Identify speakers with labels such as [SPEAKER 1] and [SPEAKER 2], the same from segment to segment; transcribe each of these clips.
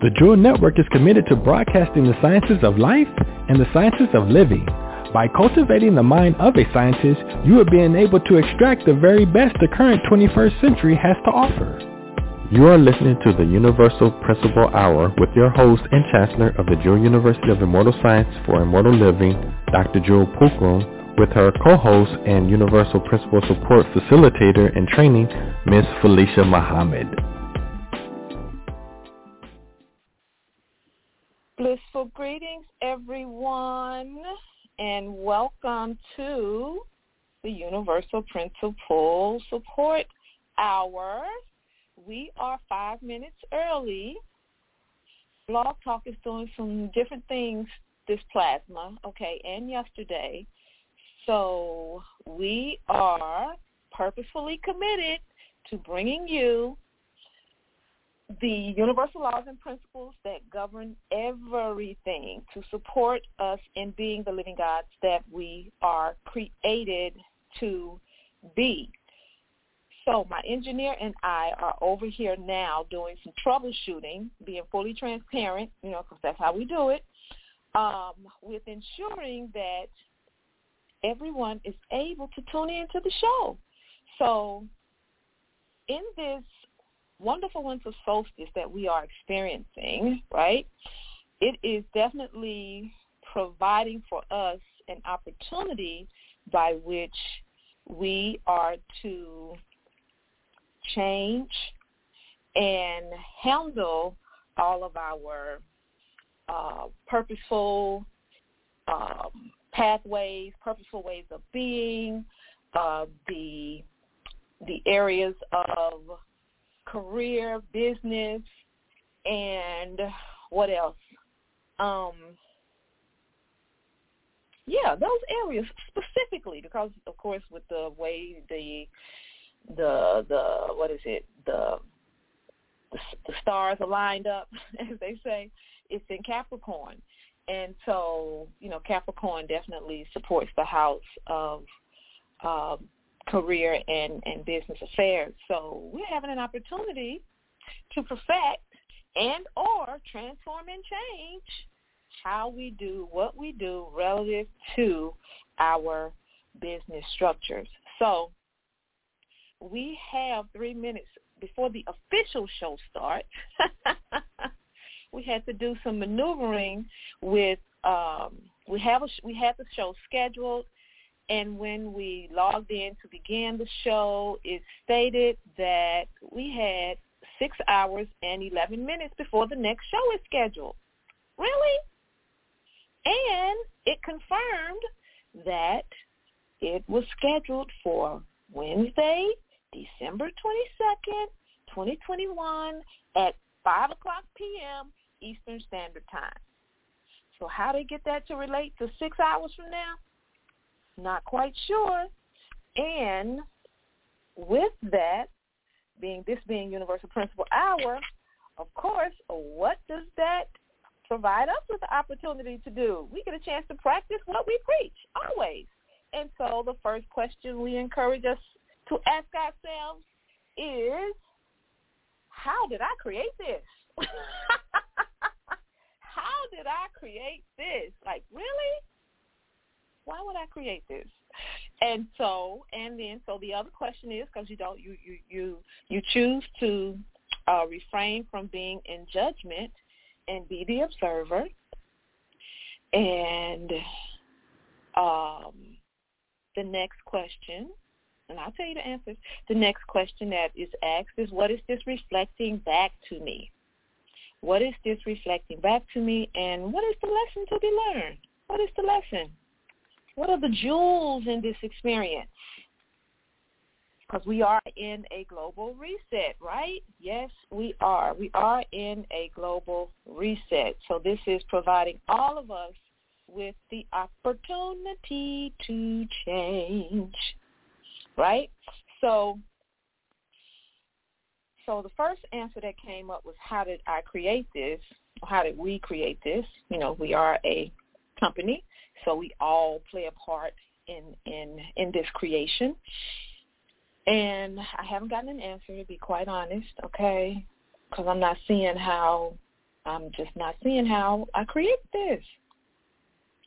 [SPEAKER 1] The Jewel Network is committed to broadcasting the sciences of life and the sciences of living. By cultivating the mind of a scientist, you are being able to extract the very best the current 21st century has to offer. You are listening to the Universal Principle Hour with your host and Chancellor of the Jewel University of Immortal Science for Immortal Living, Dr. Jewel Pookrum, with her co-host and Universal Principle Support Facilitator and Training, Ms. Felicia Muhammad.
[SPEAKER 2] Blissful greetings, everyone, and welcome to the Universal Principle Support Hour. We are five minutes early. Blog Talk is doing some different things this plasma, okay, and yesterday. So we are purposefully committed to bringing you the universal laws and principles that govern everything to support us in being the living gods that we are created to be. So my engineer and I are over here now doing some troubleshooting, being fully transparent, you know, because that's how we do it, um, with ensuring that everyone is able to tune into the show. So in this wonderful winter solstice that we are experiencing, right, it is definitely providing for us an opportunity by which we are to change and handle all of our uh, purposeful um, pathways, purposeful ways of being, uh, the the areas of career, business, and what else? Um, yeah, those areas specifically, because of course, with the way the the the what is it the the, stars are lined up, as they say, it's in Capricorn. And so, you know, Capricorn definitely supports the house of um, career and, and business affairs. So we're having an opportunity to perfect and or transform and change how we do what we do relative to our business structures. So we have three minutes before the official show starts. we had to do some maneuvering with um, we have a, we had the show scheduled and when we logged in to begin the show it stated that we had six hours and 11 minutes before the next show is scheduled really and it confirmed that it was scheduled for wednesday december 22nd 2021 at 5 o'clock p.m. Eastern Standard Time. So how they get that to relate to six hours from now? Not quite sure. And with that, being this being Universal Principle Hour, of course, what does that provide us with the opportunity to do? We get a chance to practice what we preach, always. And so the first question we encourage us to ask ourselves is, how did I create this? how did I create this? Like, really? Why would I create this? And so, and then, so the other question is, because you don't, you you you you choose to uh, refrain from being in judgment and be the observer. And um, the next question, and I'll tell you the answers. The next question that is asked is, what is this reflecting back to me? What is this reflecting back to me? And what is the lesson to be learned? What is the lesson? What are the jewels in this experience? Because we are in a global reset, right? Yes, we are. We are in a global reset. So this is providing all of us with the opportunity to change. Right? So so the first answer that came up was how did I create this? How did we create this? You know, we are a company, so we all play a part in in in this creation. And I haven't gotten an answer to be quite honest, okay? Because I'm not seeing how I'm just not seeing how I create this.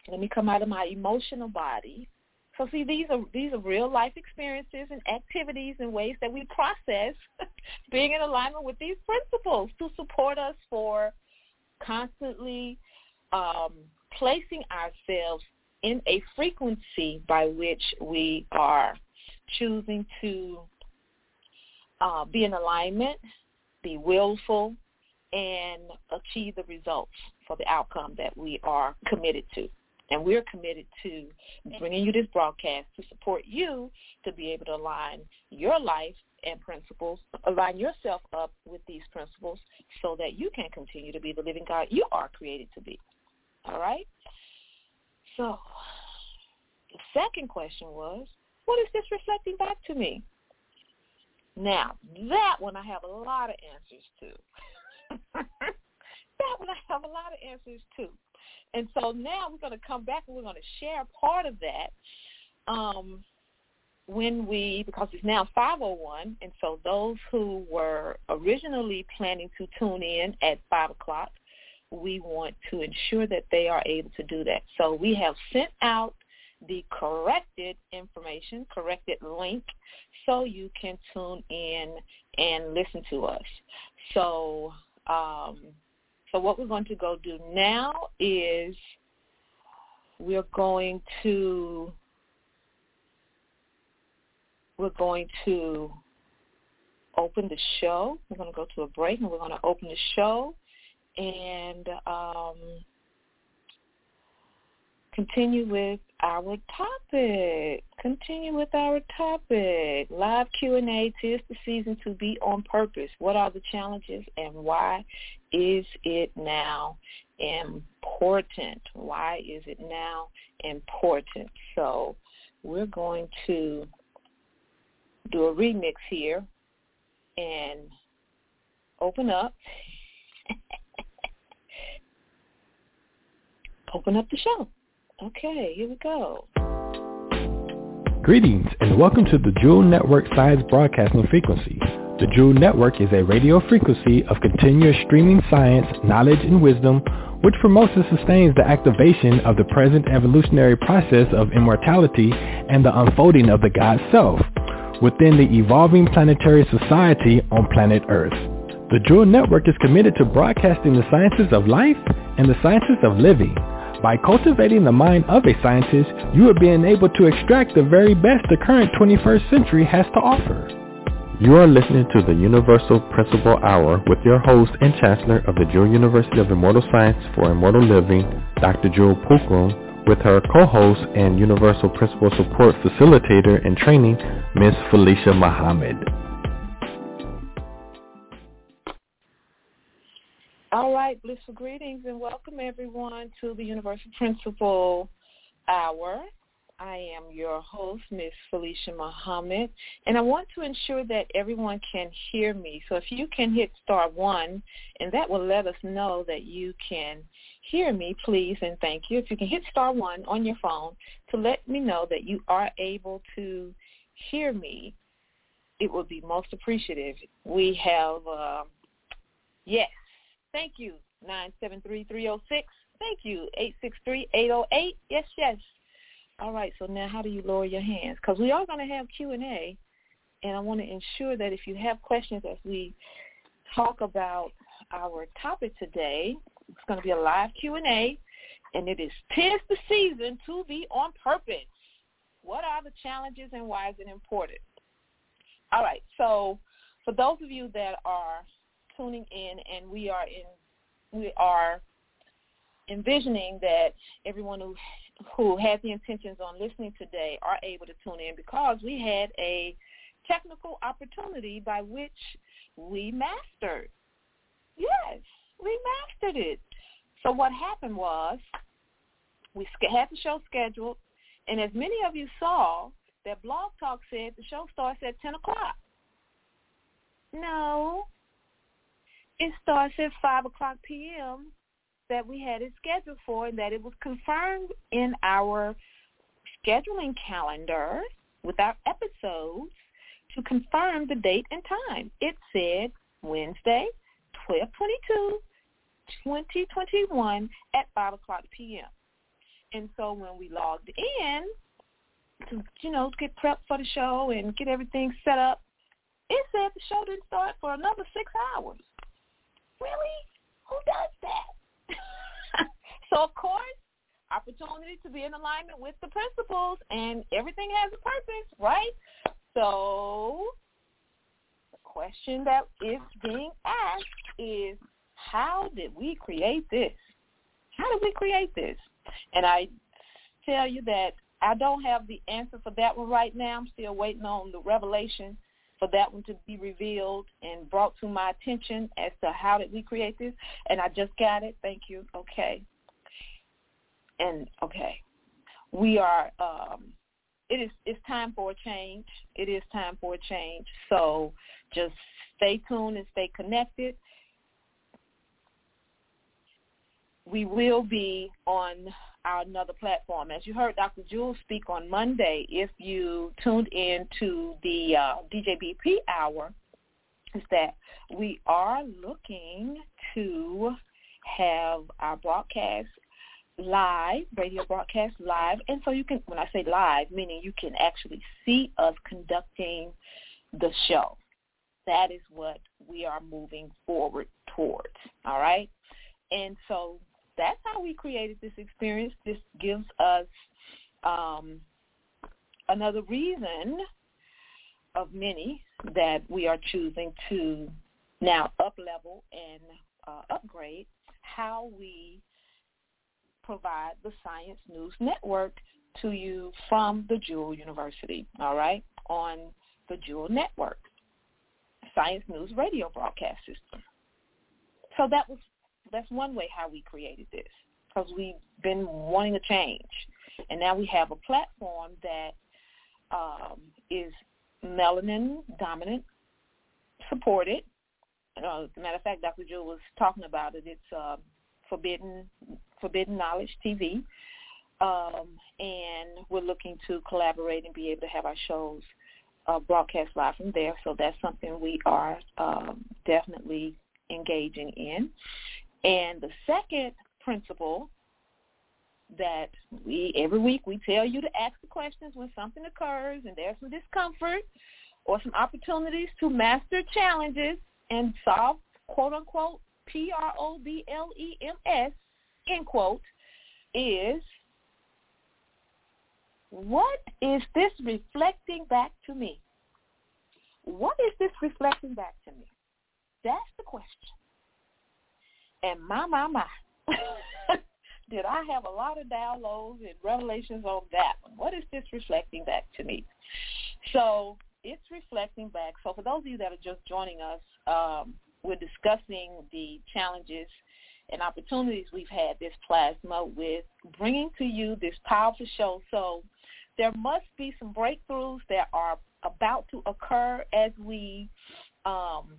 [SPEAKER 2] Let me come out of my emotional body. So see, these are these are real life experiences and activities and ways that we process being in alignment with these principles to support us for constantly um, placing ourselves in a frequency by which we are choosing to uh, be in alignment, be willful, and achieve the results for the outcome that we are committed to. And we're committed to bringing you this broadcast to support you to be able to align your life and principles, align yourself up with these principles so that you can continue to be the living God you are created to be. All right? So the second question was, what is this reflecting back to me? Now, that one I have a lot of answers to. that one I have a lot of answers to. And so now we're going to come back and we're going to share part of that um, when we, because it's now 501, and so those who were originally planning to tune in at 5 o'clock, we want to ensure that they are able to do that. So we have sent out the corrected information, corrected link, so you can tune in and listen to us. So, um, so what we're going to go do now is we're going to we're going to open the show. We're going to go to a break and we're going to open the show and um, continue with our topic. Continue with our topic. Live Q&A, tis the season to be on purpose. What are the challenges and why is it now important? Why is it now important? So we're going to do a remix here and open up. open up the show. Okay, here we go.
[SPEAKER 1] Greetings and welcome to the Jewel Network Science Broadcasting Frequency. The Jewel Network is a radio frequency of continuous streaming science, knowledge, and wisdom which promotes and sustains the activation of the present evolutionary process of immortality and the unfolding of the God Self within the evolving planetary society on planet Earth. The Jewel Network is committed to broadcasting the sciences of life and the sciences of living by cultivating the mind of a scientist, you are being able to extract the very best the current 21st century has to offer.
[SPEAKER 3] You are listening to the Universal Principle Hour with your host and Chancellor of the Jewel University of Immortal Science for Immortal Living, Dr. Jewel Pookrum, with her co-host and Universal Principle Support Facilitator and Training, Ms. Felicia Muhammad.
[SPEAKER 2] All right, blissful greetings and welcome everyone to the Universal Principle Hour. I am your host, Miss Felicia Muhammad, and I want to ensure that everyone can hear me. So if you can hit star one, and that will let us know that you can hear me, please, and thank you. If you can hit star one on your phone to let me know that you are able to hear me, it would be most appreciative. We have, uh, yes, Thank you, 973-306. Thank you, 863-808. Yes, yes. All right, so now how do you lower your hands? Because we are going to have Q&A, and I want to ensure that if you have questions as we talk about our topic today, it's going to be a live Q&A, and it is tis the season to be on purpose. What are the challenges and why is it important? All right, so for those of you that are tuning in, and we are in we are envisioning that everyone who who has the intentions on listening today are able to tune in because we had a technical opportunity by which we mastered. Yes, we mastered it. So what happened was we had the show scheduled, and as many of you saw, that Blog Talk said the show starts at 10 o'clock. No, it starts at 5 o'clock p.m. that we had it scheduled for and that it was confirmed in our scheduling calendar with our episodes to confirm the date and time. It said Wednesday, 1222, 2021 at 5 o'clock p.m. And so when we logged in to, you know, get prepped for the show and get everything set up, it said the show didn't start for another six hours. Really? Who does that? so, of course, opportunity to be in alignment with the principles, and everything has a purpose, right? So the question that is being asked is, how did we create this? How did we create this? And I tell you that I don't have the answer for that one right now. I'm still waiting on the revelation for that one to be revealed and brought to my attention as to how did we create this. And I just got it. Thank you. Okay. And okay. We are um it is it's time for a change. It is time for a change. So just stay tuned and stay connected. We will be on another platform. As you heard Dr. Jules speak on Monday, if you tuned in to the uh, DJBP hour, is that we are looking to have our broadcast live, radio broadcast live. And so you can, when I say live, meaning you can actually see us conducting the show. That is what we are moving forward towards. All right. And so that's how we created this experience. This gives us um, another reason of many that we are choosing to now up level and uh, upgrade how we provide the Science News Network to you from the Jewel University, all right, on the Jewel Network, Science News Radio broadcast system. So that was that's one way how we created this because we've been wanting a change, and now we have a platform that um, is melanin dominant, supported. Uh, as a matter of fact, Dr. Jewel was talking about it. It's uh, forbidden Forbidden Knowledge TV. Um, and we're looking to collaborate and be able to have our shows uh, broadcast live from there. So that's something we are um, definitely engaging in. And the second principle that we every week we tell you to ask the questions when something occurs and there's some discomfort or some opportunities to master challenges and solve quote unquote P R O B L E M S end quote, is what is this reflecting back to me? What is this reflecting back to me? That's the question. And my, my, my, did I have a lot of downloads and revelations on that? What is this reflecting back to me? So it's reflecting back. So for those of you that are just joining us, um, we're discussing the challenges and opportunities we've had this plasma with bringing to you this powerful show. So there must be some breakthroughs that are about to occur as we um,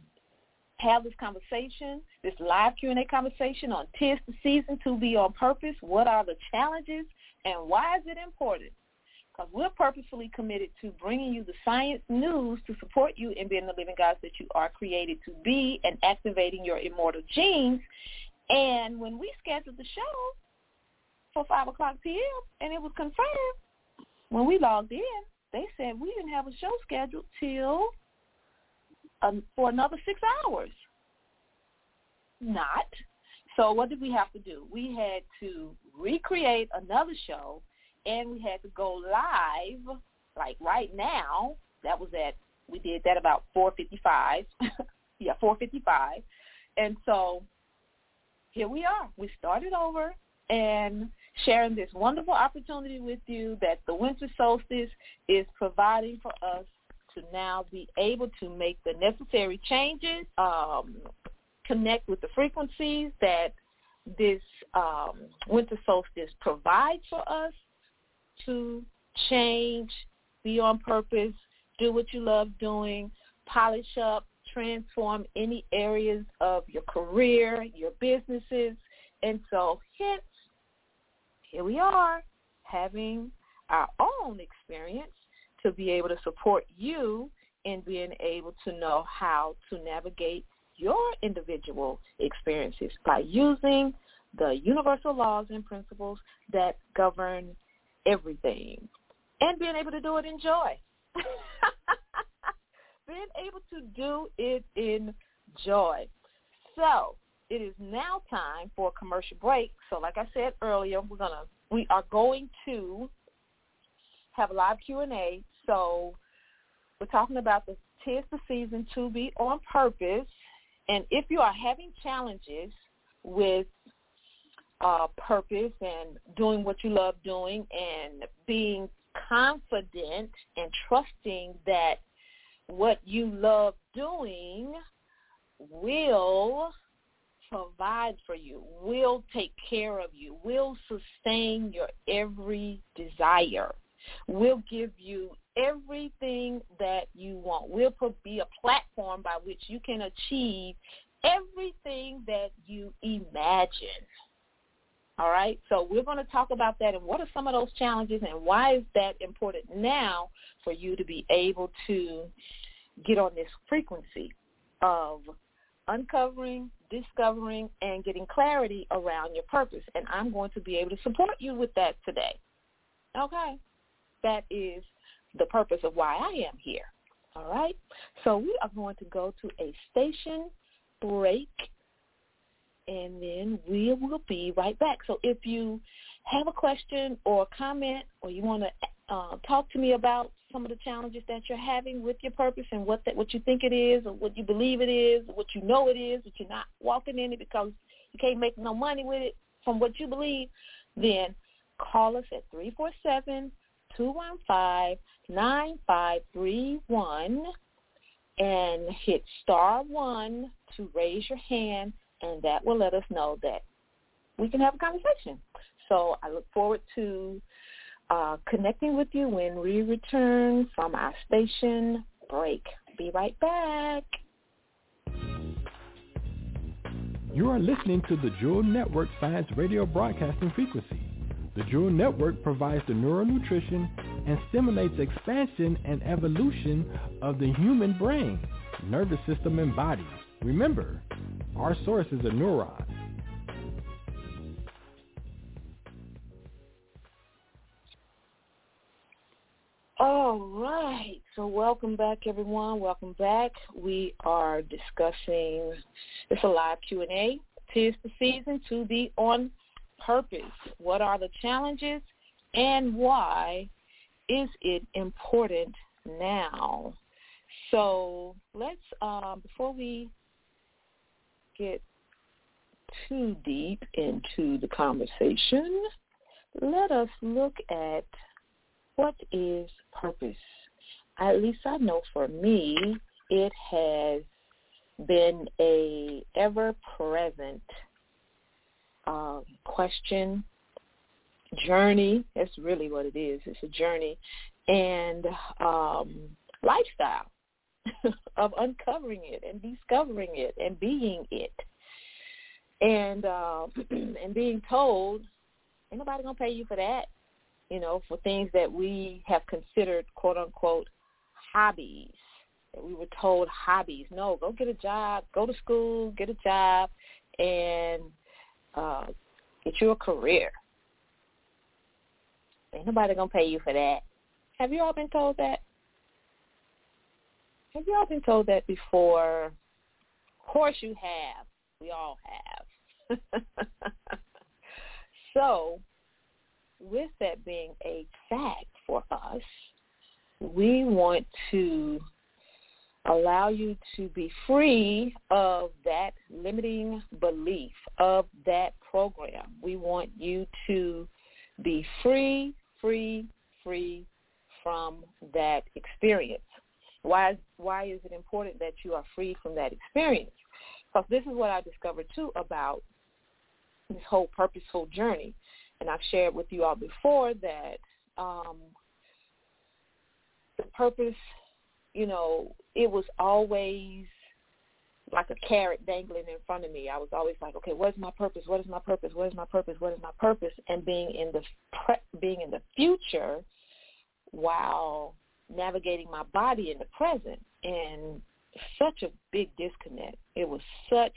[SPEAKER 2] have this conversation, this live Q&A conversation on Tis the Season to Be on Purpose. What are the challenges and why is it important? Because we're purposefully committed to bringing you the science news to support you in being the living gods that you are created to be and activating your immortal genes and when we scheduled the show for 5 o'clock p.m. and it was confirmed, when we logged in, they said we didn't have a show scheduled till um, for another six hours. Not. So what did we have to do? We had to recreate another show, and we had to go live, like right now. That was at we did that about 4:55. yeah, 4:55, and so here we are. We started over and sharing this wonderful opportunity with you that the winter solstice is providing for us to now be able to make the necessary changes, um, connect with the frequencies that this um, winter solstice provides for us to change, be on purpose, do what you love doing, polish up, transform any areas of your career, your businesses. And so hence, here we are having our own experience to be able to support you in being able to know how to navigate your individual experiences by using the universal laws and principles that govern everything and being able to do it in joy. being able to do it in joy. So it is now time for a commercial break. So like I said earlier, we're gonna we are going to have a live Q and A. So we're talking about the tis the season to be on purpose. And if you are having challenges with uh, purpose and doing what you love doing and being confident and trusting that what you love doing will provide for you, will take care of you, will sustain your every desire, will give you everything that you want, We'll be a platform by which you can achieve everything that you imagine. All right, so we're going to talk about that and what are some of those challenges and why is that important now for you to be able to get on this frequency of uncovering, discovering, and getting clarity around your purpose. And I'm going to be able to support you with that today. Okay, that is the purpose of why I am here. All right, so we are going to go to a station break and then we will be right back. So if you have a question or a comment or you want to uh, talk to me about some of the challenges that you're having with your purpose and what that what you think it is or what you believe it is, what you know it is, but you're not walking in it because you can't make no money with it from what you believe, then call us at three four seven two one five nine five three one and hit star one to raise your hand and that will let us know that we can have a conversation. So I look forward to uh, connecting with you when we return from our station break. Be right back.
[SPEAKER 1] You are listening to the Jewel Network Science Radio Broadcasting Frequency. The Jewel Network provides the neural nutrition and stimulates expansion and evolution of the human brain, nervous system, and body. Remember, our source is a neuron.
[SPEAKER 2] All right. So welcome back, everyone. Welcome back. We are discussing, it's a live Q&A. Tis the season to be on purpose. What are the challenges and why is it important now? So let's, um, before we get too deep into the conversation, let us look at what is purpose. At least I know for me, it has been a ever-present uh, question, journey. That's really what it is. It's a journey and um, lifestyle. of uncovering it and discovering it and being it. And uh, and being told, ain't nobody gonna pay you for that, you know, for things that we have considered quote unquote hobbies. That we were told hobbies. No, go get a job, go to school, get a job, and uh, get you a career. Ain't nobody gonna pay you for that. Have you all been told that? Have you all been told that before? Of course you have. We all have. so, with that being a fact for us, we want to allow you to be free of that limiting belief, of that program. We want you to be free, free, free from that experience. Why why is it important that you are free from that experience? Because this is what I discovered too about this whole purposeful journey. And I've shared with you all before that um, the purpose, you know, it was always like a carrot dangling in front of me. I was always like, okay, what is my purpose? What is my purpose? What is my purpose? What is my purpose? And being in the pre- being in the future while navigating my body in the present and such a big disconnect. It was such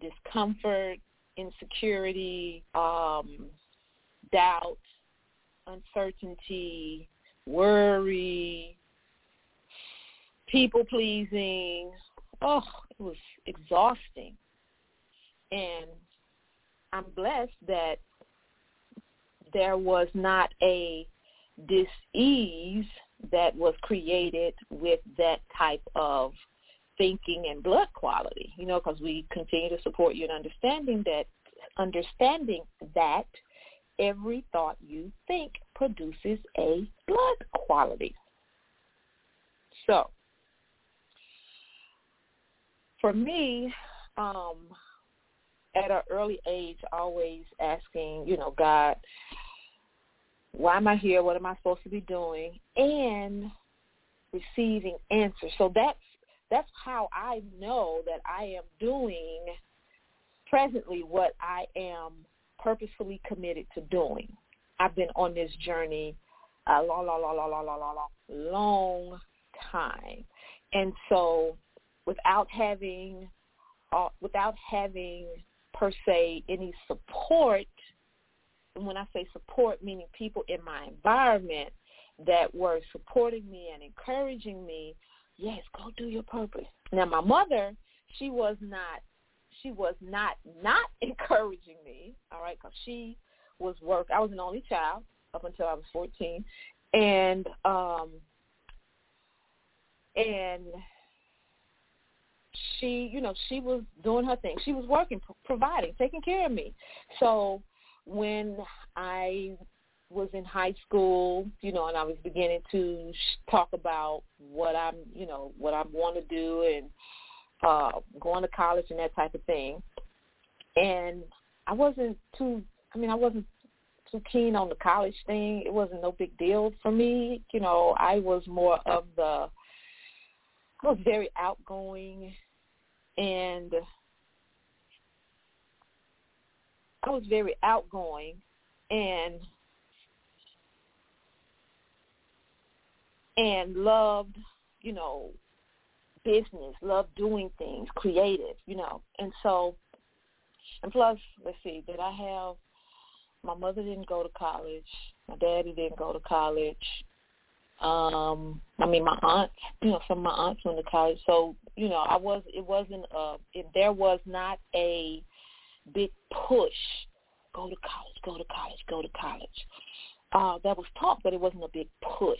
[SPEAKER 2] discomfort, insecurity, um, doubt, uncertainty, worry, people pleasing. Oh, it was exhausting. And I'm blessed that there was not a dis-ease that was created with that type of thinking and blood quality, you know, because we continue to support you in understanding that, understanding that every thought you think produces a blood quality. So, for me, um, at an early age, always asking, you know, God, why am I here? What am I supposed to be doing? And receiving answers. So that's that's how I know that I am doing presently what I am purposefully committed to doing. I've been on this journey a long, long, long, long, long, long, long, long time, and so without having, uh, without having per se any support and when I say support, meaning people in my environment that were supporting me and encouraging me, yes, go do your purpose. Now my mother, she was not, she was not not encouraging me, all right, because she was work. I was an only child up until I was 14, and um, and she, you know, she was doing her thing. She was working, providing, taking care of me. So when I was in high school, you know, and I was beginning to talk about what I'm, you know, what I want to do and uh going to college and that type of thing. And I wasn't too I mean, I wasn't too keen on the college thing. It wasn't no big deal for me. You know, I was more of the I was very outgoing and I was very outgoing and and loved, you know, business, loved doing things, creative, you know. And so and plus, let's see, did I have my mother didn't go to college, my daddy didn't go to college. Um, I mean my aunt, you know, some of my aunts went to college. So, you know, I was it wasn't uh it, there was not a big push, go to college, go to college, go to college. Uh, that was taught, but it wasn't a big push.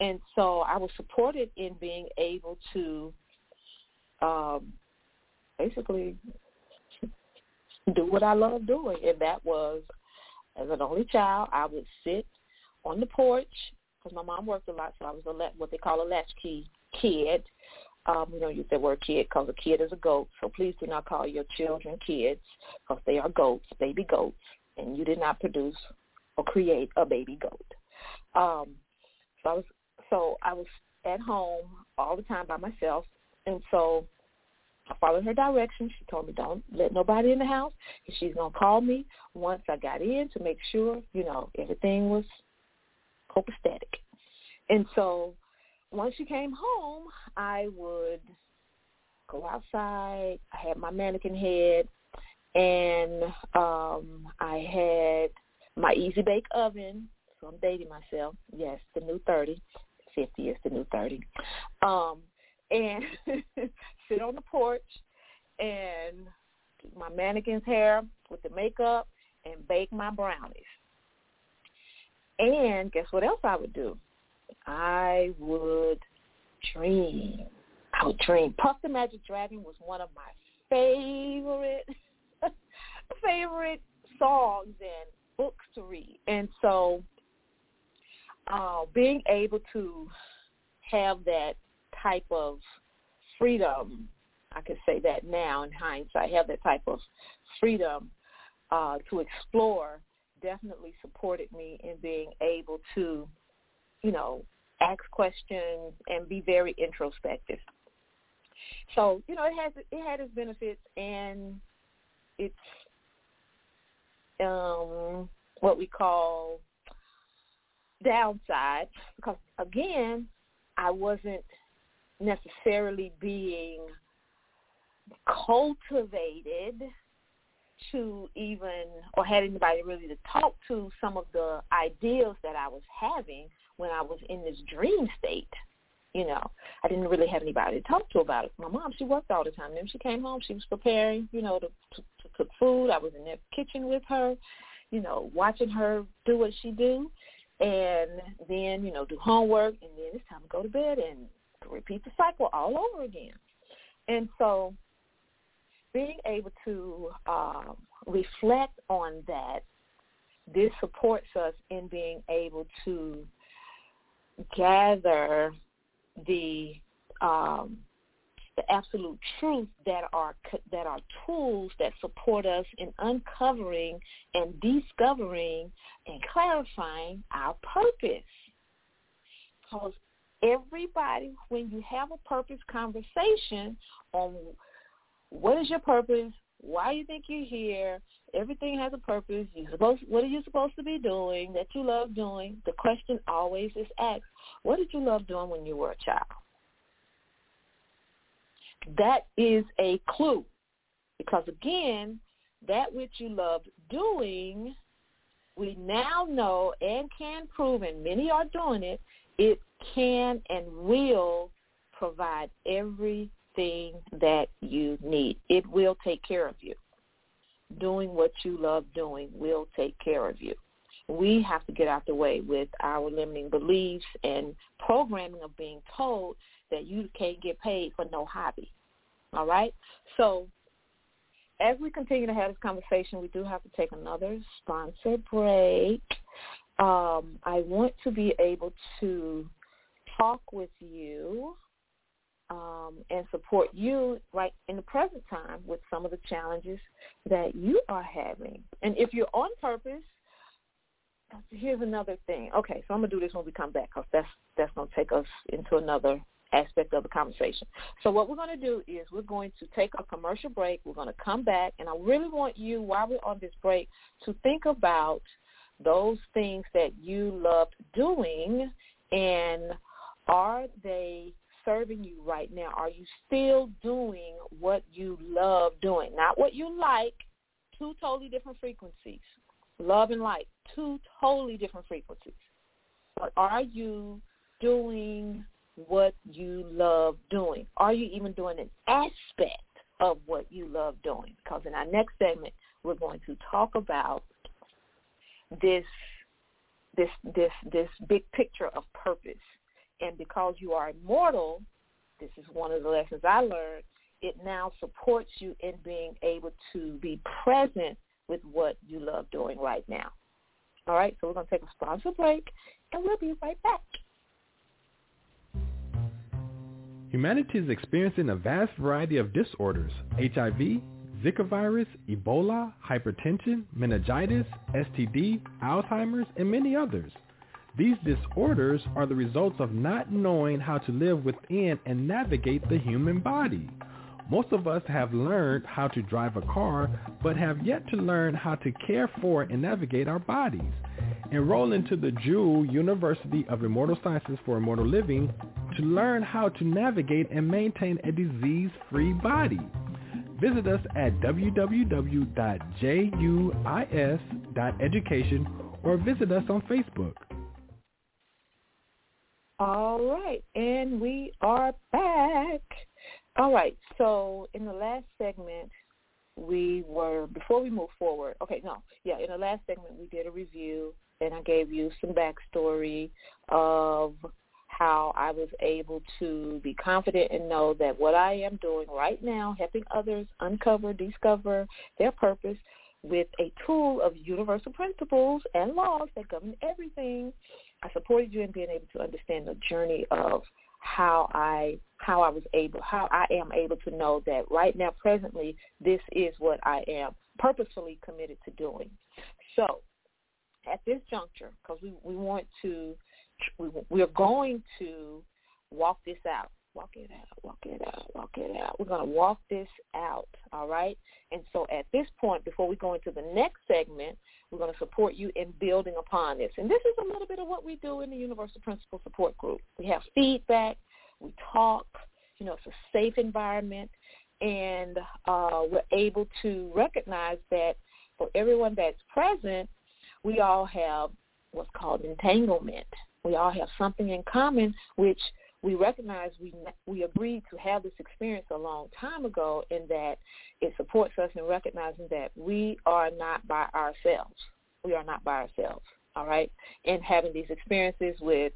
[SPEAKER 2] And so I was supported in being able to um, basically do what I love doing, and that was as an only child, I would sit on the porch because my mom worked a lot, so I was a what they call a latchkey kid. Um, we don't use that word kid because a kid is a goat. So please do not call your children kids because they are goats, baby goats, and you did not produce or create a baby goat. Um, so I was so I was at home all the time by myself, and so I followed her directions. She told me don't let nobody in the house. And she's gonna call me once I got in to make sure you know everything was copacetic. And so once she came home, I would go outside. I had my mannequin head, and um, I had my easy bake oven. So I'm dating myself. Yes, the new 30. 50 is the new 30. Um, and sit on the porch and keep my mannequin's hair with the makeup and bake my brownies. And guess what else I would do? I would dream. I would dream. Puff the Magic Dragon was one of my favorite favorite songs and books to read. And so uh, being able to have that type of freedom, I could say that now in hindsight, have that type of freedom uh, to explore definitely supported me in being able to, you know, ask questions and be very introspective. So, you know, it has it had its benefits and it's um what we call downside because again, I wasn't necessarily being cultivated to even or had anybody really to talk to some of the ideals that I was having when I was in this dream state. You know, I didn't really have anybody to talk to about it. My mom, she worked all the time. Then she came home, she was preparing, you know, to, to, to cook food. I was in the kitchen with her, you know, watching her do what she do, and then you know do homework, and then it's time to go to bed and repeat the cycle all over again. And so being able to um, reflect on that, this supports us in being able to gather the um, the absolute truth that are that are tools that support us in uncovering and discovering and clarifying our purpose. Because everybody, when you have a purpose conversation on what is your purpose? Why you think you're here? Everything has a purpose. You supposed what are you supposed to be doing that you love doing? The question always is asked, what did you love doing when you were a child? That is a clue. Because again, that which you loved doing, we now know and can prove, and many are doing it, it can and will provide everything that you need. It will take care of you. Doing what you love doing will take care of you. We have to get out the way with our limiting beliefs and programming of being told that you can't get paid for no hobby. All right? So as we continue to have this conversation, we do have to take another sponsor break. Um, I want to be able to talk with you um, and support you right in the present time with some of the challenges that you are having. And if you're on purpose, here's another thing. Okay, so I'm gonna do this when we come back because that's that's gonna take us into another aspect of the conversation. So what we're going to do is we're going to take a commercial break. We're going to come back, and I really want you, while we're on this break, to think about those things that you loved doing, and are they serving you right now? Are you still doing what you love doing? Not what you like, two totally different frequencies. Love and like, two totally different frequencies. But are you doing what you love doing? Are you even doing an aspect of what you love doing? Because in our next segment, we're going to talk about this this this this big picture of purpose and because you are immortal, this is one of the lessons I learned, it now supports you in being able to be present with what you love doing right now. All right, so we're going to take a sponsor break, and we'll be right back.
[SPEAKER 1] Humanity is experiencing a vast variety of disorders, HIV, Zika virus, Ebola, hypertension, meningitis, STD, Alzheimer's, and many others. These disorders are the results of not knowing how to live within and navigate the human body. Most of us have learned how to drive a car, but have yet to learn how to care for and navigate our bodies. Enroll into the Jewel University of Immortal Sciences for Immortal Living to learn how to navigate and maintain a disease-free body. Visit us at www.juis.education or visit us on Facebook.
[SPEAKER 2] All right, and we are back. All right, so in the last segment, we were, before we move forward, okay, no, yeah, in the last segment, we did a review, and I gave you some backstory of how I was able to be confident and know that what I am doing right now, helping others uncover, discover their purpose with a tool of universal principles and laws that govern everything, I supported you in being able to understand the journey of how I how I was able how I am able to know that right now presently this is what I am purposefully committed to doing. So at this juncture, because we, we want to, we, we are going to walk this out. Walk it out, walk it out, walk it out. We're going to walk this out, all right? And so at this point, before we go into the next segment, we're going to support you in building upon this. And this is a little bit of what we do in the Universal Principle Support Group. We have feedback, we talk, you know, it's a safe environment, and uh, we're able to recognize that for everyone that's present, we all have what's called entanglement. We all have something in common, which we recognize we we agreed to have this experience a long time ago, and that it supports us in recognizing that we are not by ourselves. We are not by ourselves. All right, and having these experiences with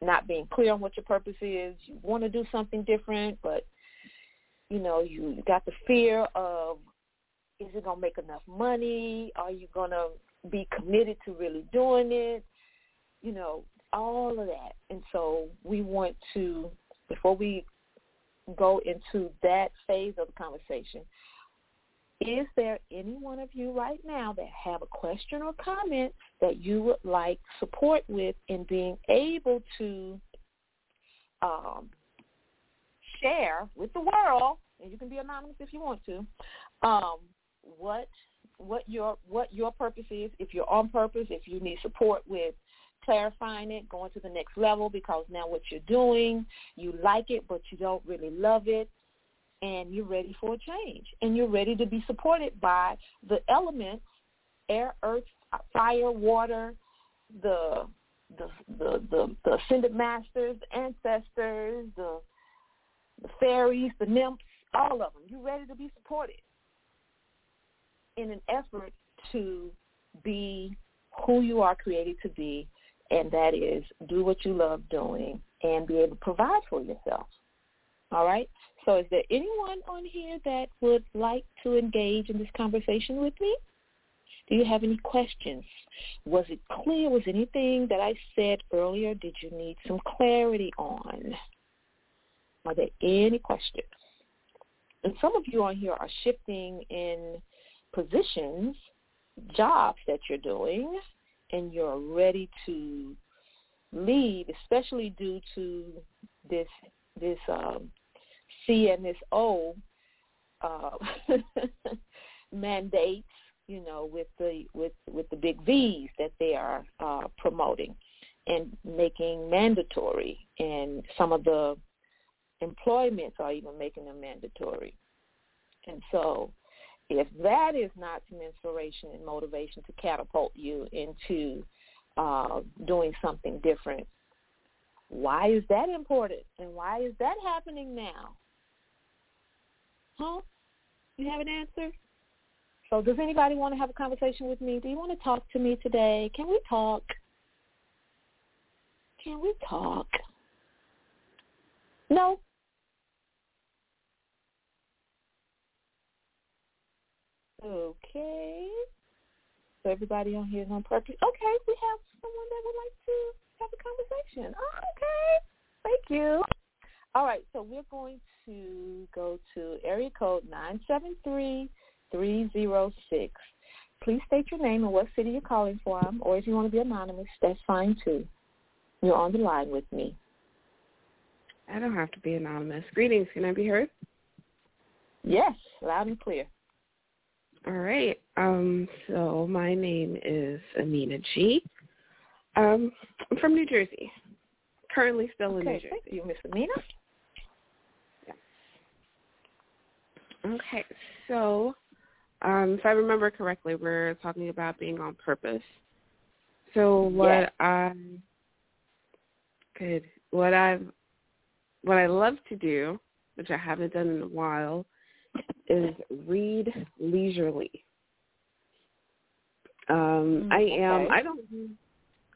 [SPEAKER 2] not being clear on what your purpose is. You want to do something different, but you know you got the fear of is it going to make enough money? Are you going to be committed to really doing it? You know, all of that. And so we want to, before we go into that phase of the conversation, is there any one of you right now that have a question or comment that you would like support with in being able to um, share with the world, and you can be anonymous if you want to, um, what what your what your purpose is, if you're on purpose, if you need support with clarifying it, going to the next level because now what you're doing, you like it but you don't really love it and you're ready for a change and you're ready to be supported by the elements, air, earth, fire, water, the the the the, the ascended masters, the ancestors, the the fairies, the nymphs, all of them. You're ready to be supported in an effort to be who you are created to be, and that is do what you love doing and be able to provide for yourself. All right? So is there anyone on here that would like to engage in this conversation with me? Do you have any questions? Was it clear? Was anything that I said earlier, did you need some clarity on? Are there any questions? And some of you on here are shifting in positions, jobs that you're doing, and you're ready to leave, especially due to this this um, C and this O uh, mandates, you know, with the with with the big V's that they are uh, promoting and making mandatory, and some of the employments are even making them mandatory. And so if that is not some inspiration and motivation to catapult you into uh, doing something different, why is that important? And why is that happening now? Huh? You have an answer? So does anybody want to have a conversation with me? Do you want to talk to me today? Can we talk? Can we talk? No? Okay. So everybody on here is on purpose. Okay, we have someone that would like to have a conversation. Oh, okay. Thank you. All right, so we're going to go to area code 973306. Please state your name and what city you're calling from, or if you want to be anonymous, that's fine too. You're on the line with me.
[SPEAKER 4] I don't have to be anonymous. Greetings. Can I be heard?
[SPEAKER 2] Yes, loud and clear.
[SPEAKER 4] All right. Um, so my name is Amina G. Um, I'm from New Jersey. Currently still in
[SPEAKER 2] okay,
[SPEAKER 4] New Jersey.
[SPEAKER 2] Thank you, Miss Amina.
[SPEAKER 4] Yeah. Okay. So, um, if I remember correctly, we're talking about being on purpose. So what. I could, what I've, what I love to do, which I haven't done in a while, is read leisurely. Um, I am.
[SPEAKER 2] Okay.
[SPEAKER 4] I don't.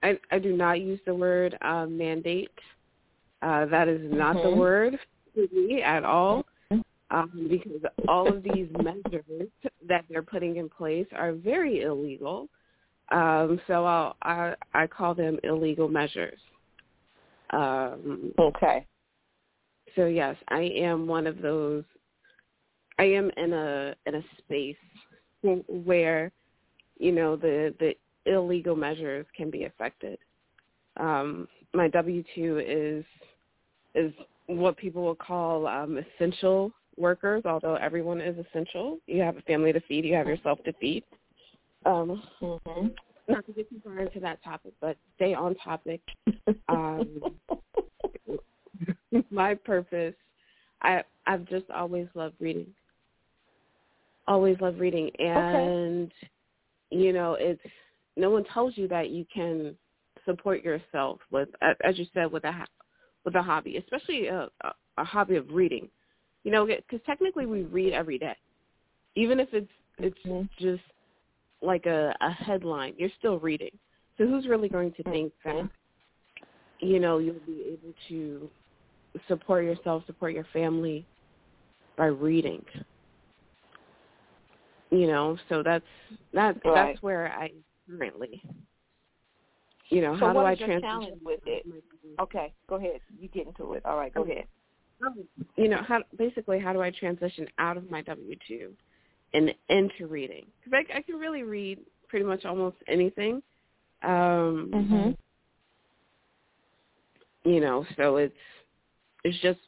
[SPEAKER 4] I I do not use the word uh, mandate. Uh, that is not
[SPEAKER 2] mm-hmm.
[SPEAKER 4] the word to me at all, um, because all of these measures that they're putting in place are very illegal. Um, so I'll, I I call them illegal measures. Um,
[SPEAKER 2] okay.
[SPEAKER 4] So yes, I am one of those I am in a in a space where you know the the illegal measures can be affected. Um, my W two is is what people will call um, essential workers, although everyone is essential. You have a family to feed, you have yourself to feed. Um, mm-hmm. Not to get too far into that topic, but stay on topic. Um, my purpose, I I've just always loved reading. Always loved reading, and okay. you know, it's no one tells you that you can support yourself with, as you said, with a with a hobby, especially a, a, a hobby of reading. You know, because technically we read every day, even if it's it's mm-hmm. just like a, a headline, you're still reading. So who's really going to think that you know you'll be able to support yourself, support your family by reading? You know, so that's that right. that's where I currently. You know,
[SPEAKER 2] so
[SPEAKER 4] how do I
[SPEAKER 2] transition with it? Okay, go ahead. You get into it. All right, go ahead.
[SPEAKER 4] You know, how basically how do I transition out of my W two and into reading? Because I, I can really read pretty much almost anything. Um,
[SPEAKER 2] mm-hmm.
[SPEAKER 4] You know, so it's it's just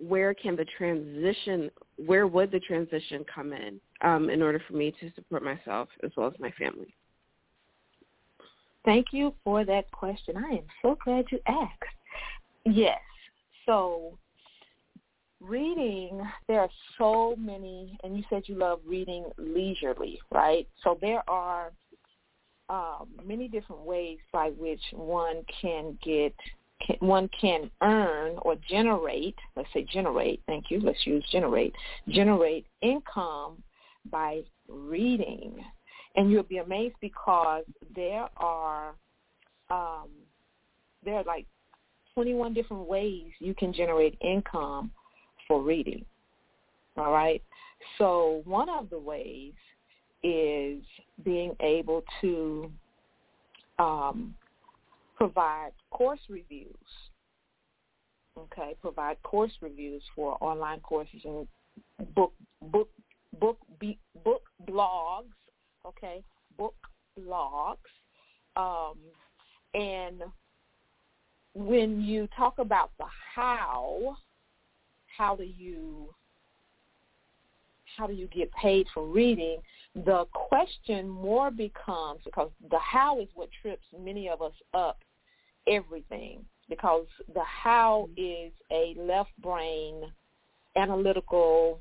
[SPEAKER 4] where can the transition where would the transition come in um, in order for me to support myself as well as my family?
[SPEAKER 2] Thank you for that question. I am so glad you asked. Yes. So reading, there are so many, and you said you love reading leisurely, right? So there are um, many different ways by which one can get, one can earn or generate, let's say generate, thank you, let's use generate, generate income by reading and you'll be amazed because there are um, there are like 21 different ways you can generate income for reading. All right. So one of the ways is being able to um, provide course reviews. Okay, provide course reviews for online courses and book book book book blogs okay, book blogs. Um, and when you talk about the how, how do you how do you get paid for reading? The question more becomes because the how is what trips many of us up everything because the how is a left brain analytical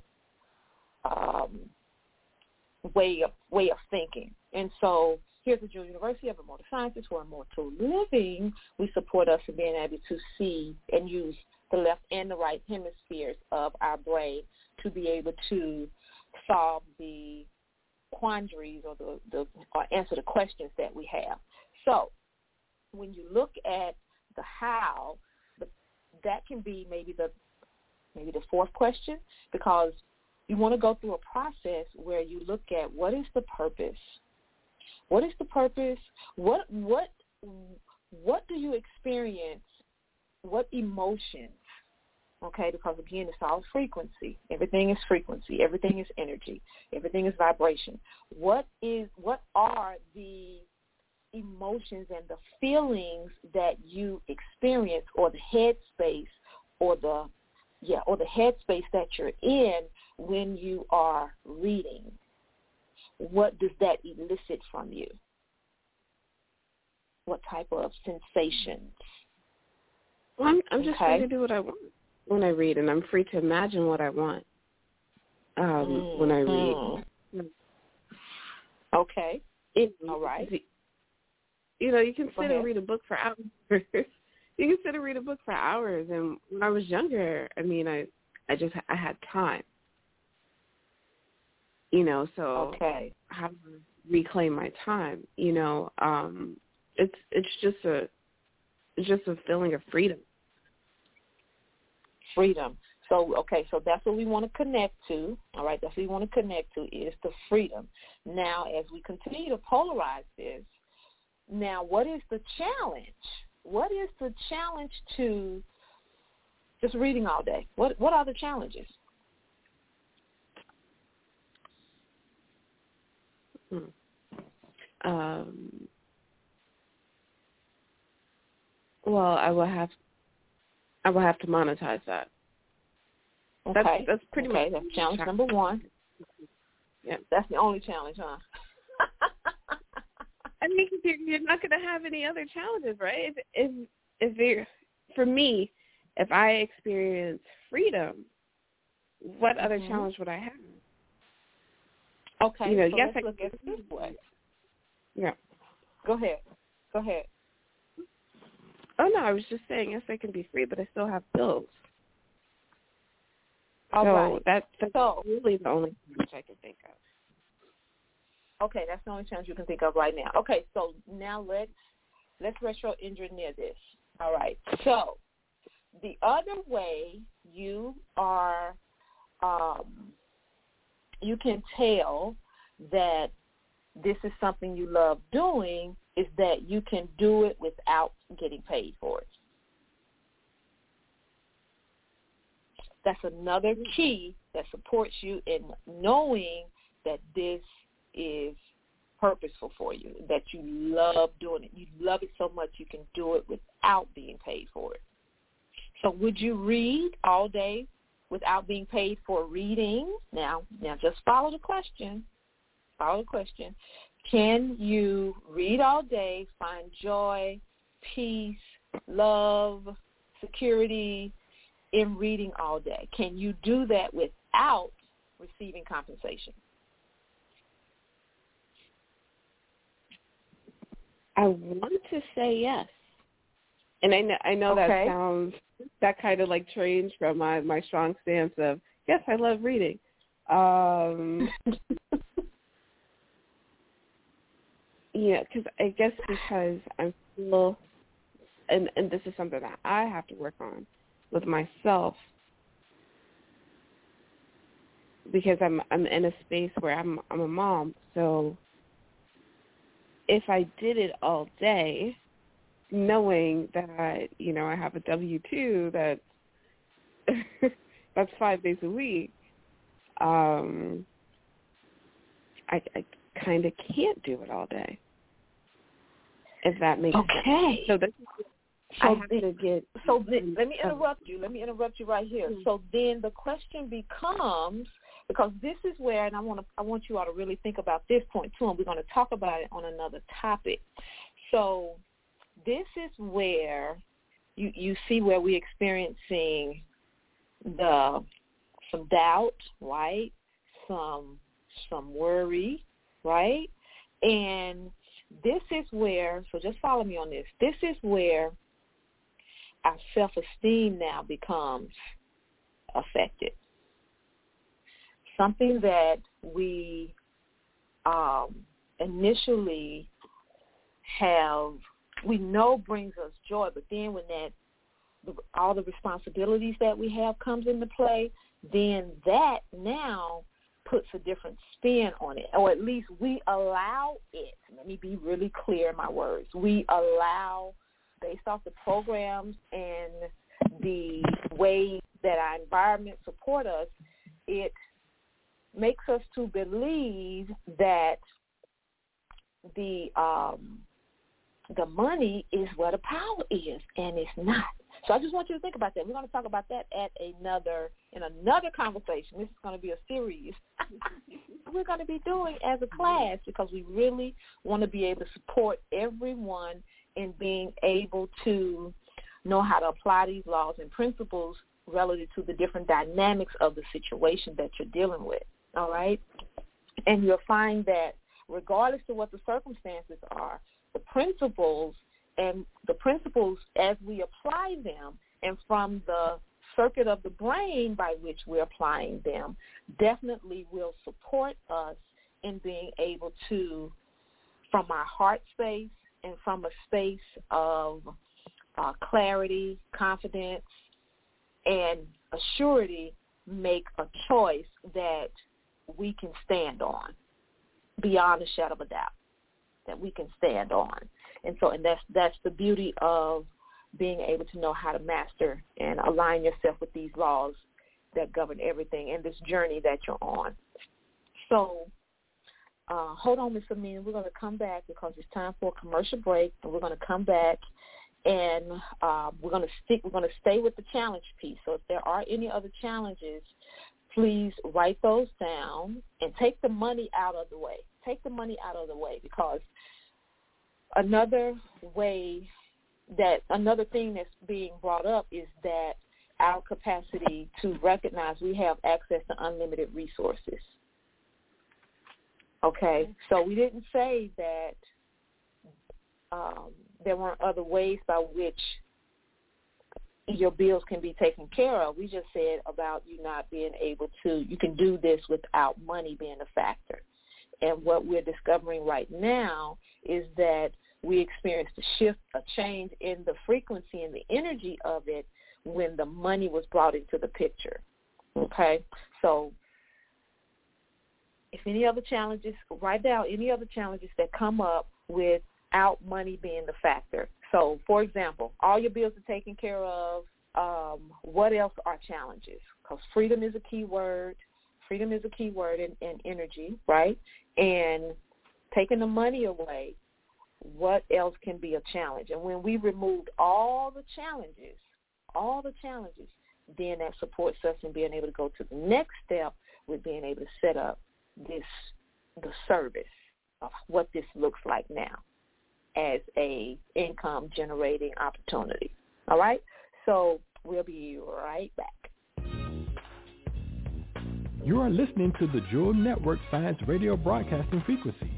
[SPEAKER 2] um, way of way of thinking. And so here at the University of Immortal Sciences for Immortal Living, we support us in being able to see and use the left and the right hemispheres of our brain to be able to solve the quandaries or the, the or answer the questions that we have. So when you look at the how, that can be maybe the maybe the fourth question because you want to go through a process where you look at what is the purpose? What is the purpose? What what what do you experience? What emotions? Okay, because again, it's all frequency. Everything is frequency. Everything is energy. Everything is vibration. What is what are the emotions and the feelings that you experience or the headspace or the yeah, or the headspace that you're in when you are reading? What does that elicit from you? What type of sensations?
[SPEAKER 4] Well, I'm, I'm just okay. free to do what I want when I read, and I'm free to imagine what I want um, mm-hmm. when I read.
[SPEAKER 2] Mm-hmm. Okay.
[SPEAKER 4] It,
[SPEAKER 2] All right.
[SPEAKER 4] You know, you can sit and read a book for hours. you can sit and read a book for hours. And when I was younger, I mean, I I just I had time. You know, so
[SPEAKER 2] okay.
[SPEAKER 4] how to reclaim my time? You know, um, it's it's just a it's just a feeling of freedom.
[SPEAKER 2] Freedom. So okay, so that's what we want to connect to. All right, that's what we want to connect to is the freedom. Now, as we continue to polarize this, now what is the challenge? What is the challenge to just reading all day? What what are the challenges?
[SPEAKER 4] Hmm. Um, well, I will have I will have to monetize that.
[SPEAKER 2] Okay,
[SPEAKER 4] that's, that's pretty
[SPEAKER 2] okay.
[SPEAKER 4] much
[SPEAKER 2] that's challenge number one.
[SPEAKER 4] Yeah,
[SPEAKER 2] that's the only challenge, huh?
[SPEAKER 4] I mean, you're, you're not going to have any other challenges, right? If if if you're, for me, if I experience freedom, what other
[SPEAKER 2] mm-hmm.
[SPEAKER 4] challenge would I have?
[SPEAKER 2] Okay,
[SPEAKER 4] you know,
[SPEAKER 2] so
[SPEAKER 4] yes,
[SPEAKER 2] let's
[SPEAKER 4] I
[SPEAKER 2] look at it this way.
[SPEAKER 4] Yeah.
[SPEAKER 2] Go ahead. Go ahead.
[SPEAKER 4] Oh no, I was just saying yes, I can be free, but I still have bills.
[SPEAKER 2] All
[SPEAKER 4] so
[SPEAKER 2] right.
[SPEAKER 4] That, that's
[SPEAKER 2] so,
[SPEAKER 4] really the only challenge I can think of.
[SPEAKER 2] Okay, that's the only challenge you can think of right now. Okay, so now let's let's retro engineer this. All right. So the other way you are um, you can tell that this is something you love doing is that you can do it without getting paid for it. That's another key that supports you in knowing that this is purposeful for you, that you love doing it. You love it so much you can do it without being paid for it. So would you read all day without being paid for reading? Now, now just follow the question. Follow the question. Can you read all day, find joy, peace, love, security in reading all day? Can you do that without receiving compensation?
[SPEAKER 4] I want to say yes. And I know I know
[SPEAKER 2] okay.
[SPEAKER 4] that sounds that kind of like trains from my my strong stance of yes, I love reading. Um Yeah, because I guess because I'm still, and and this is something that I have to work on with myself because I'm I'm in a space where I'm I'm a mom, so if I did it all day, knowing that you know I have a W two that that's five days a week, um, I, I kind of can't do it all day. If that makes
[SPEAKER 2] okay.
[SPEAKER 4] sense. So this
[SPEAKER 2] so
[SPEAKER 4] I have to get.
[SPEAKER 2] So then, let me interrupt you. Let me interrupt you right here. Mm-hmm. So then the question becomes because this is where, and I want to, I want you all to really think about this point too, and we're going to talk about it on another topic. So this is where you you see where we're experiencing the some doubt, right? Some some worry, right? And this is where, so just follow me on this. This is where our self-esteem now becomes affected. Something that we um, initially have, we know brings us joy, but then when that all the responsibilities that we have comes into play, then that now puts a different spin on it, or at least we allow it. Let me be really clear in my words. We allow, based off the programs and the way that our environment support us, it makes us to believe that the um, the money is where the power is, and it's not. So I just want you to think about that. We're going to talk about that at another in another conversation. This is going to be a series we're going to be doing as a class because we really want to be able to support everyone in being able to know how to apply these laws and principles relative to the different dynamics of the situation that you're dealing with. All right? And you'll find that regardless of what the circumstances are, the principles and the principles as we apply them and from the circuit of the brain by which we're applying them definitely will support us in being able to, from our heart space and from a space of uh, clarity, confidence, and assurity, make a choice that we can stand on beyond a shadow of a doubt that we can stand on. And so, and that's that's the beauty of being able to know how to master and align yourself with these laws that govern everything and this journey that you're on. So, uh, hold on, Miss Amina. We're going to come back because it's time for a commercial break, and we're going to come back and uh, we're going to stick. We're going to stay with the challenge piece. So if there are any other challenges, please write those down and take the money out of the way. Take the money out of the way because another way that another thing that's being brought up is that our capacity to recognize we have access to unlimited resources. Okay, so we didn't say that um, there weren't other ways by which your bills can be taken care of. We just said about you not being able to, you can do this without money being a factor. And what we're discovering right now is that we experienced a shift, a change in the frequency and the energy of it when the money was brought into the picture. Okay? So if any other challenges, write down any other challenges that come up without money being the factor. So, for example, all your bills are taken care of. Um, what else are challenges? Because freedom is a key word. Freedom is a key word in, in energy, right? And taking the money away, what else can be a challenge? And when we removed all the challenges, all the challenges, then that supports us in being able to go to the next step with being able to set up this the service of what this looks like now as a income generating opportunity. All right? So we'll be right back.
[SPEAKER 1] You are listening to the Jewel Network Science Radio Broadcasting Frequency.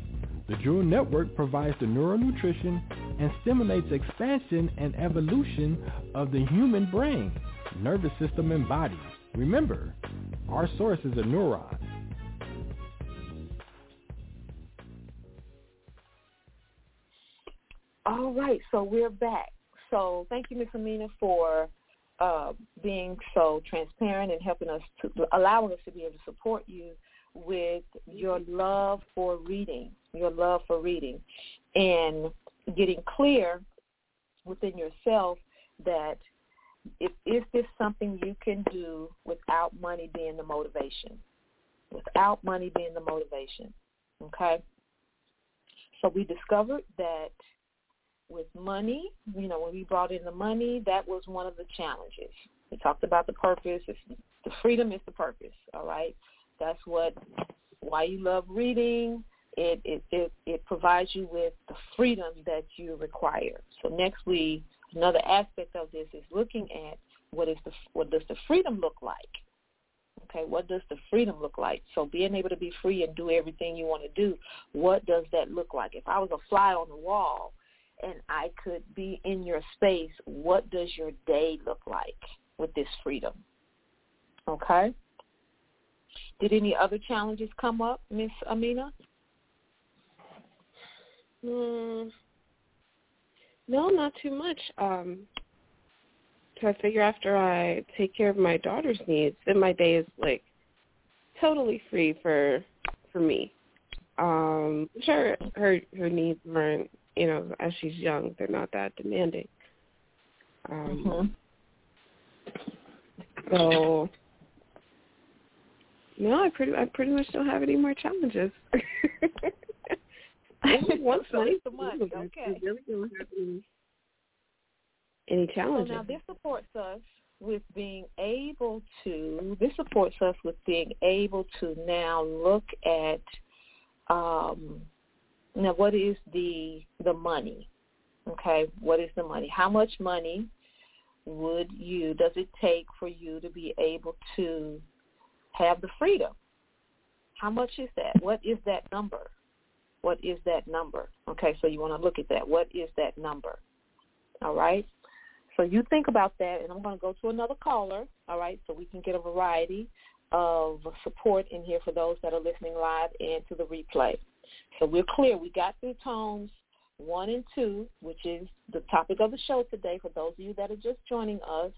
[SPEAKER 1] The Jewel Network provides the neural nutrition and stimulates expansion and evolution of the human brain, nervous system, and body. Remember, our source is a neuron.
[SPEAKER 2] All right, so we're back. So thank you, Ms. Amina, for uh, being so transparent and helping us to allowing us to be able to support you with your love for reading, your love for reading, and getting clear within yourself that if is this something you can do without money being the motivation, without money being the motivation, okay? So we discovered that with money, you know, when we brought in the money, that was one of the challenges. We talked about the purpose. It's, the freedom is the purpose, all right? That's what, why you love reading. It, it, it, it provides you with the freedom that you require. So next we, another aspect of this is looking at what is the, what does the freedom look like? Okay, what does the freedom look like? So being able to be free and do everything you want to do, what does that look like? If I was a fly on the wall, and I could be in your space, what does your day look like with this freedom? Okay? Did any other challenges come up, Miss Amina?
[SPEAKER 4] Mm, no, not too much. Um, so I figure after I take care of my daughter's needs, then my day is like totally free for for me. Um, sure, her her needs weren't you know, as she's young, they're not that demanding. Um, mm-hmm. So, no, I pretty, I pretty much don't have any more challenges.
[SPEAKER 2] I think once the money. Okay.
[SPEAKER 4] really don't have any, any challenges.
[SPEAKER 2] So now this supports us with being able to. This supports us with being able to now look at um, now, what is the the money? Okay, what is the money? How much money would you does it take for you to be able to have the freedom? How much is that? What is that number? What is that number? Okay, so you want to look at that. What is that number? All right. So you think about that, and I'm going to go to another caller. All right, so we can get a variety of support in here for those that are listening live and to the replay. So we're clear. We got through tomes one and two, which is the topic of the show today for those of you that are just joining us.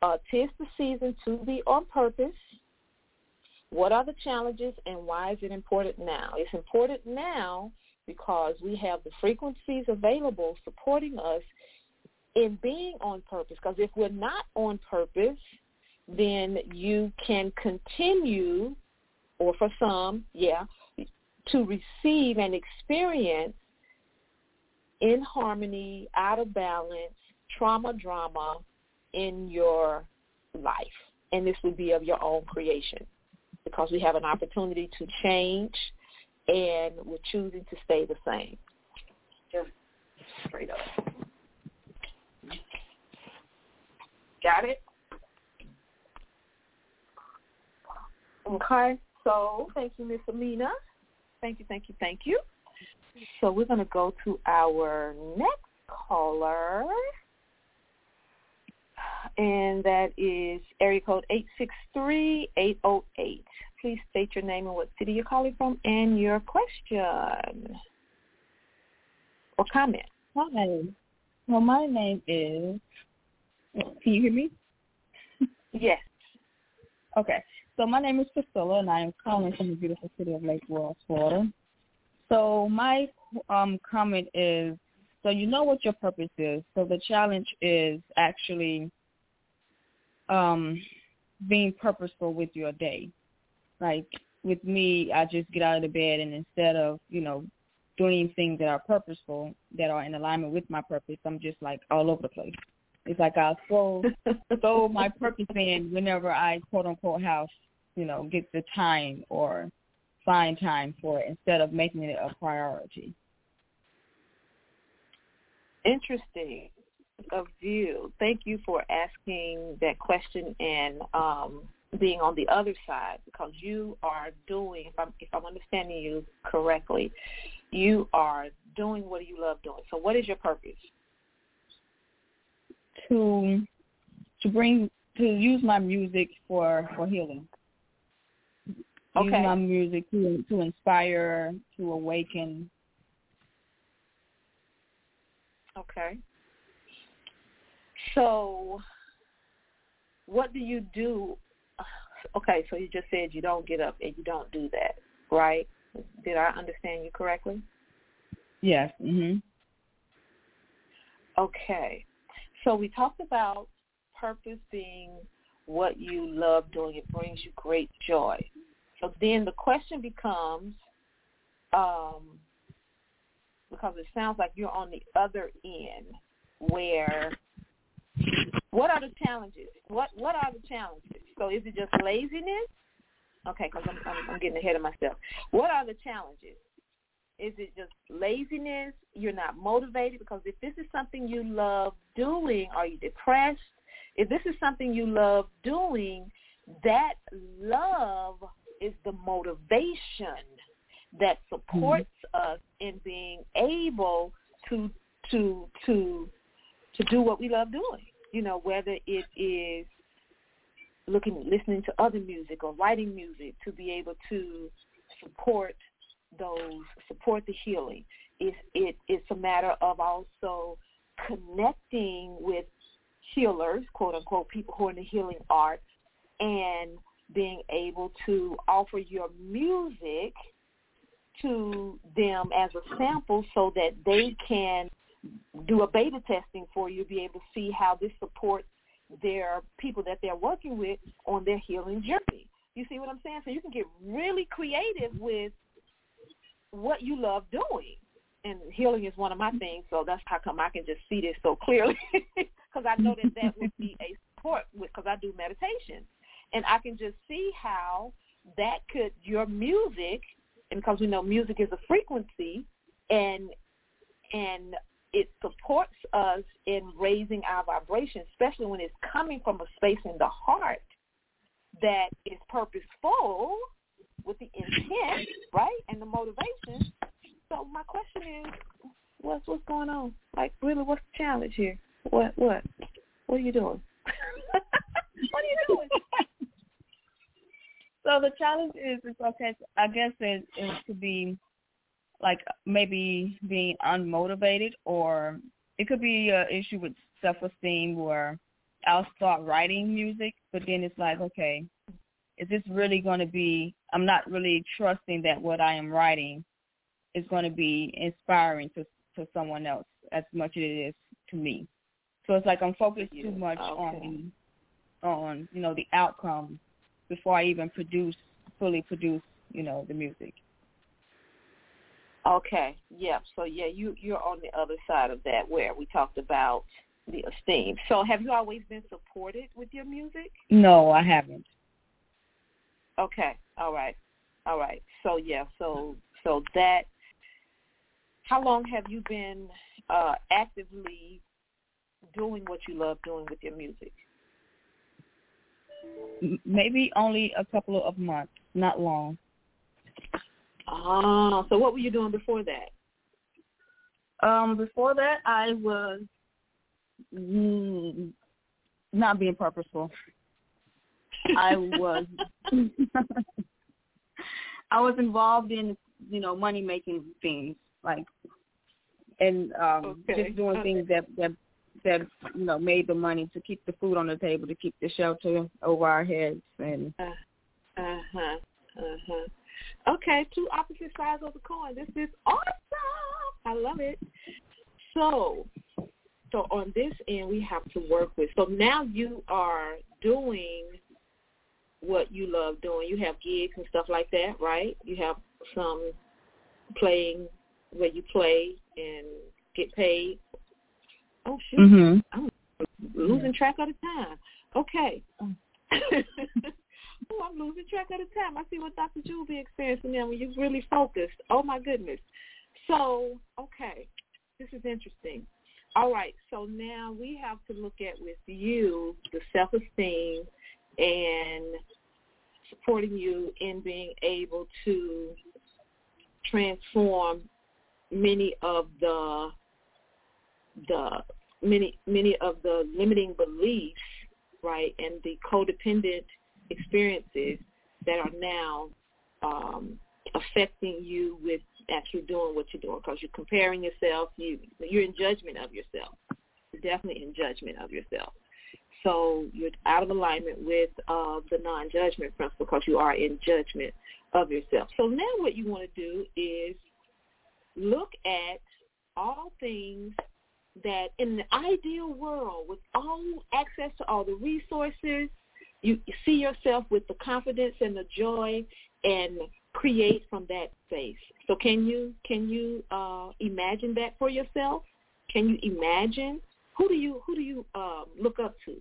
[SPEAKER 2] Uh, tis the season to be on purpose. What are the challenges and why is it important now? It's important now because we have the frequencies available supporting us in being on purpose. Because if we're not on purpose, then you can continue, or for some, yeah, to receive and experience in harmony, out of balance, trauma drama in your life. And this would be of your own creation because we have an opportunity to change and we're choosing to stay the same. Just straight up. Got it? Okay. So thank you, Miss Amina. Thank you, thank you, thank you. So we're going to go to our next caller, and that is area code 863-808. Please state your name and what city you're calling from and your question or comment.
[SPEAKER 5] Hi. Well, my name is, can you hear me?
[SPEAKER 2] Yes.
[SPEAKER 5] Okay. So my name is Priscilla, and I am calling from the beautiful city of Lake Worth, Florida. So my um, comment is, so you know what your purpose is. So the challenge is actually um, being purposeful with your day. Like with me, I just get out of the bed, and instead of you know doing things that are purposeful, that are in alignment with my purpose, I'm just like all over the place. It's like I'll throw throw my purpose in whenever I quote unquote have you know, get the time or find time for it instead of making it a priority.
[SPEAKER 2] Interesting of view. Thank you for asking that question and um, being on the other side because you are doing, if I'm, if I'm understanding you correctly, you are doing what you love doing. So what is your purpose?
[SPEAKER 5] To to bring to use my music for for healing
[SPEAKER 2] okay.
[SPEAKER 5] use my music to to inspire, to awaken.
[SPEAKER 2] Okay. So, what do you do? Okay, so you just said you don't get up and you don't do that, right? Did I understand you correctly?
[SPEAKER 5] Yes. Mhm.
[SPEAKER 2] Okay. So we talked about purpose being what you love doing. It brings you great joy. So then the question becomes, um, because it sounds like you're on the other end, where what are the challenges? What what are the challenges? So is it just laziness? Okay, because I'm, I'm I'm getting ahead of myself. What are the challenges? Is it just laziness? You're not motivated because if this is something you love doing, are you depressed? If this is something you love doing, that love is the motivation that supports mm-hmm. us in being able to to to to do what we love doing. You know, whether it is looking listening to other music or writing music to be able to support those support the healing. It, it it's a matter of also connecting with healers, quote unquote, people who are in the healing arts and being able to offer your music to them as a sample so that they can do a beta testing for you, be able to see how this supports their people that they're working with on their healing journey. You see what I'm saying? So you can get really creative with what you love doing. And healing is one of my things, so that's how come I can just see this so clearly because I know that that would be a support because I do meditation and I can just see how that could your music, and because we know music is a frequency, and and it supports us in raising our vibration, especially when it's coming from a space in the heart that is purposeful with the intent, right, and the motivation. So my question is, what's what's going on? Like, really, what's the challenge here? What what what are you doing? what are you doing?
[SPEAKER 5] So the challenge is, it's okay. I guess it is could be like maybe being unmotivated, or it could be an issue with self-esteem where I'll start writing music, but then it's like, okay, is this really going to be? I'm not really trusting that what I am writing is going to be inspiring to to someone else as much as it is to me. So it's like I'm focused too much okay. on on you know the outcome before I even produce fully produce, you know, the music.
[SPEAKER 2] Okay. Yeah. So yeah, you you're on the other side of that where we talked about the esteem. So have you always been supported with your music?
[SPEAKER 5] No, I haven't.
[SPEAKER 2] Okay. All right. All right. So yeah. So so that. How long have you been uh, actively doing what you love doing with your music?
[SPEAKER 5] Maybe only a couple of months, not long.
[SPEAKER 2] Ah, so what were you doing before that?
[SPEAKER 5] Um, before that, I was mm, not being purposeful. I was I was involved in you know money making things like and um
[SPEAKER 2] okay.
[SPEAKER 5] just doing
[SPEAKER 2] okay.
[SPEAKER 5] things that that that you know made the money to keep the food on the table to keep the shelter over our heads and
[SPEAKER 2] uh huh uh huh okay two opposite sides of the coin. This is awesome. I love it. So so on this end we have to work with so now you are doing what you love doing. You have gigs and stuff like that right? You have some playing where you play and get paid oh shoot
[SPEAKER 5] mhm
[SPEAKER 2] i'm losing track of the time okay oh, I'm losing track of the time. I see what Dr. Jewel be experiencing now when you're really focused. Oh my goodness. So, okay, this is interesting. All right, so now we have to look at with you the self-esteem and supporting you in being able to transform many of the the many many of the limiting beliefs, right, and the codependent experiences that are now um, affecting you with actually doing what you're doing because you're comparing yourself. You you're in judgment of yourself. You're definitely in judgment of yourself. So you're out of alignment with uh, the non-judgment principle because you are in judgment of yourself. So now what you want to do is look at all things that in the ideal world with all access to all the resources, you see yourself with the confidence and the joy and create from that space. So can you can you uh, imagine that for yourself? Can you imagine who do you who do you um, look up to?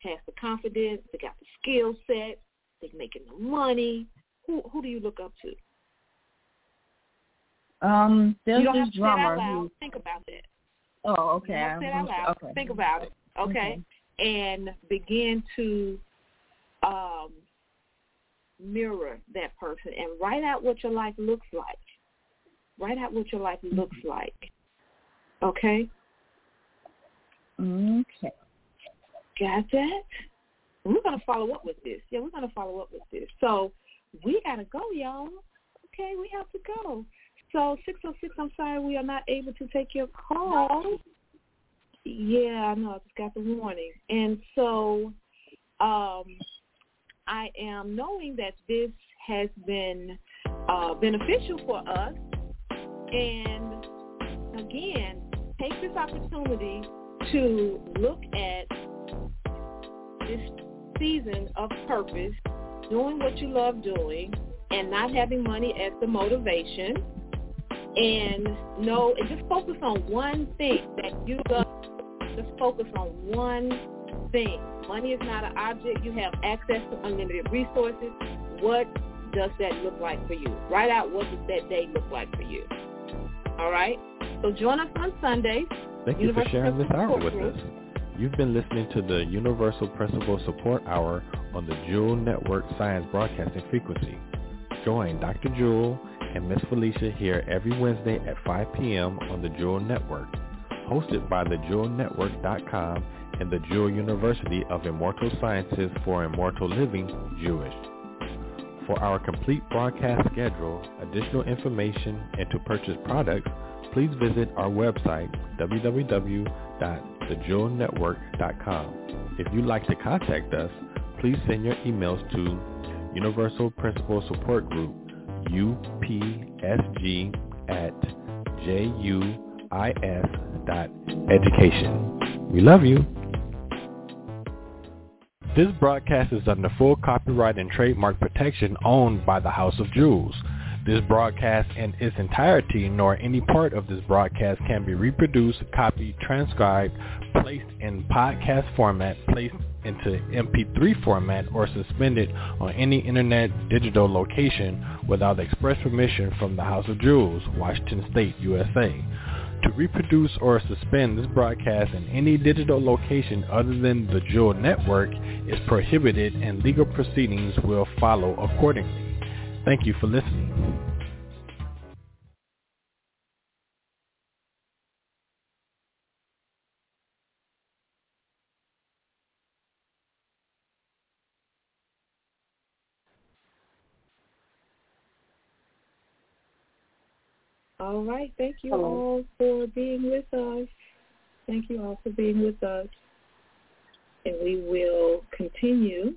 [SPEAKER 2] Has the confidence, they got the skill set, they're making the money. Who who do you look up to?
[SPEAKER 5] Um, there's
[SPEAKER 2] you don't
[SPEAKER 5] this
[SPEAKER 2] have to
[SPEAKER 5] drummer
[SPEAKER 2] say it out loud.
[SPEAKER 5] who.
[SPEAKER 2] Think about that.
[SPEAKER 5] Oh, okay.
[SPEAKER 2] You don't say it out loud.
[SPEAKER 5] Okay.
[SPEAKER 2] Think about it. Okay. And begin to um, mirror that person and write out what your life looks like. Write out what your life looks like. Okay?
[SPEAKER 5] Okay.
[SPEAKER 2] Got that? We're going to follow up with this. Yeah, we're going to follow up with this. So we got to go, y'all. Okay, we have to go. So 606, I'm sorry we are not able to take your call. Yeah, I know. I just got the warning. And so um, I am knowing that this has been uh, beneficial for us. And again, take this opportunity to look at this season of purpose, doing what you love doing, and not having money as the motivation. And know, and just focus on one thing that you love. Just focus on one thing. Money is not an object. You have access to unlimited resources. What does that look like for you? Write out what does that day look like for you. All right? So join us on Sundays.
[SPEAKER 1] Thank you for sharing this hour with us. You've been listening to the Universal Principle Support Hour on the Jewel Network Science Broadcasting Frequency. Join Dr. Jewel and Miss Felicia here every Wednesday at 5 p.m. on the Jewel Network, hosted by thejewelnetwork.com and the Jewel University of Immortal Sciences for Immortal Living, JUIS. For our complete broadcast schedule, additional information, and to purchase products, please visit our website, www.thejewelnetwork.com. If you'd like to contact us, please send your emails to Universal Principle Support Group, UPSG at juis.education. We love you. This broadcast is under full copyright and trademark protection owned by the House of Jewels. This broadcast in its entirety nor any part of this broadcast can be reproduced, copied, transcribed, placed in podcast format, placed into MP3 format, or suspended on any internet digital location without express permission from the House of Jewels, Washington State, USA. To reproduce or suspend this broadcast in any digital location other than the Jewel Network is prohibited and legal proceedings will follow accordingly. Thank you for listening.
[SPEAKER 2] All right. Thank you Hello. all for being with us. Thank you all for being with us. And we will continue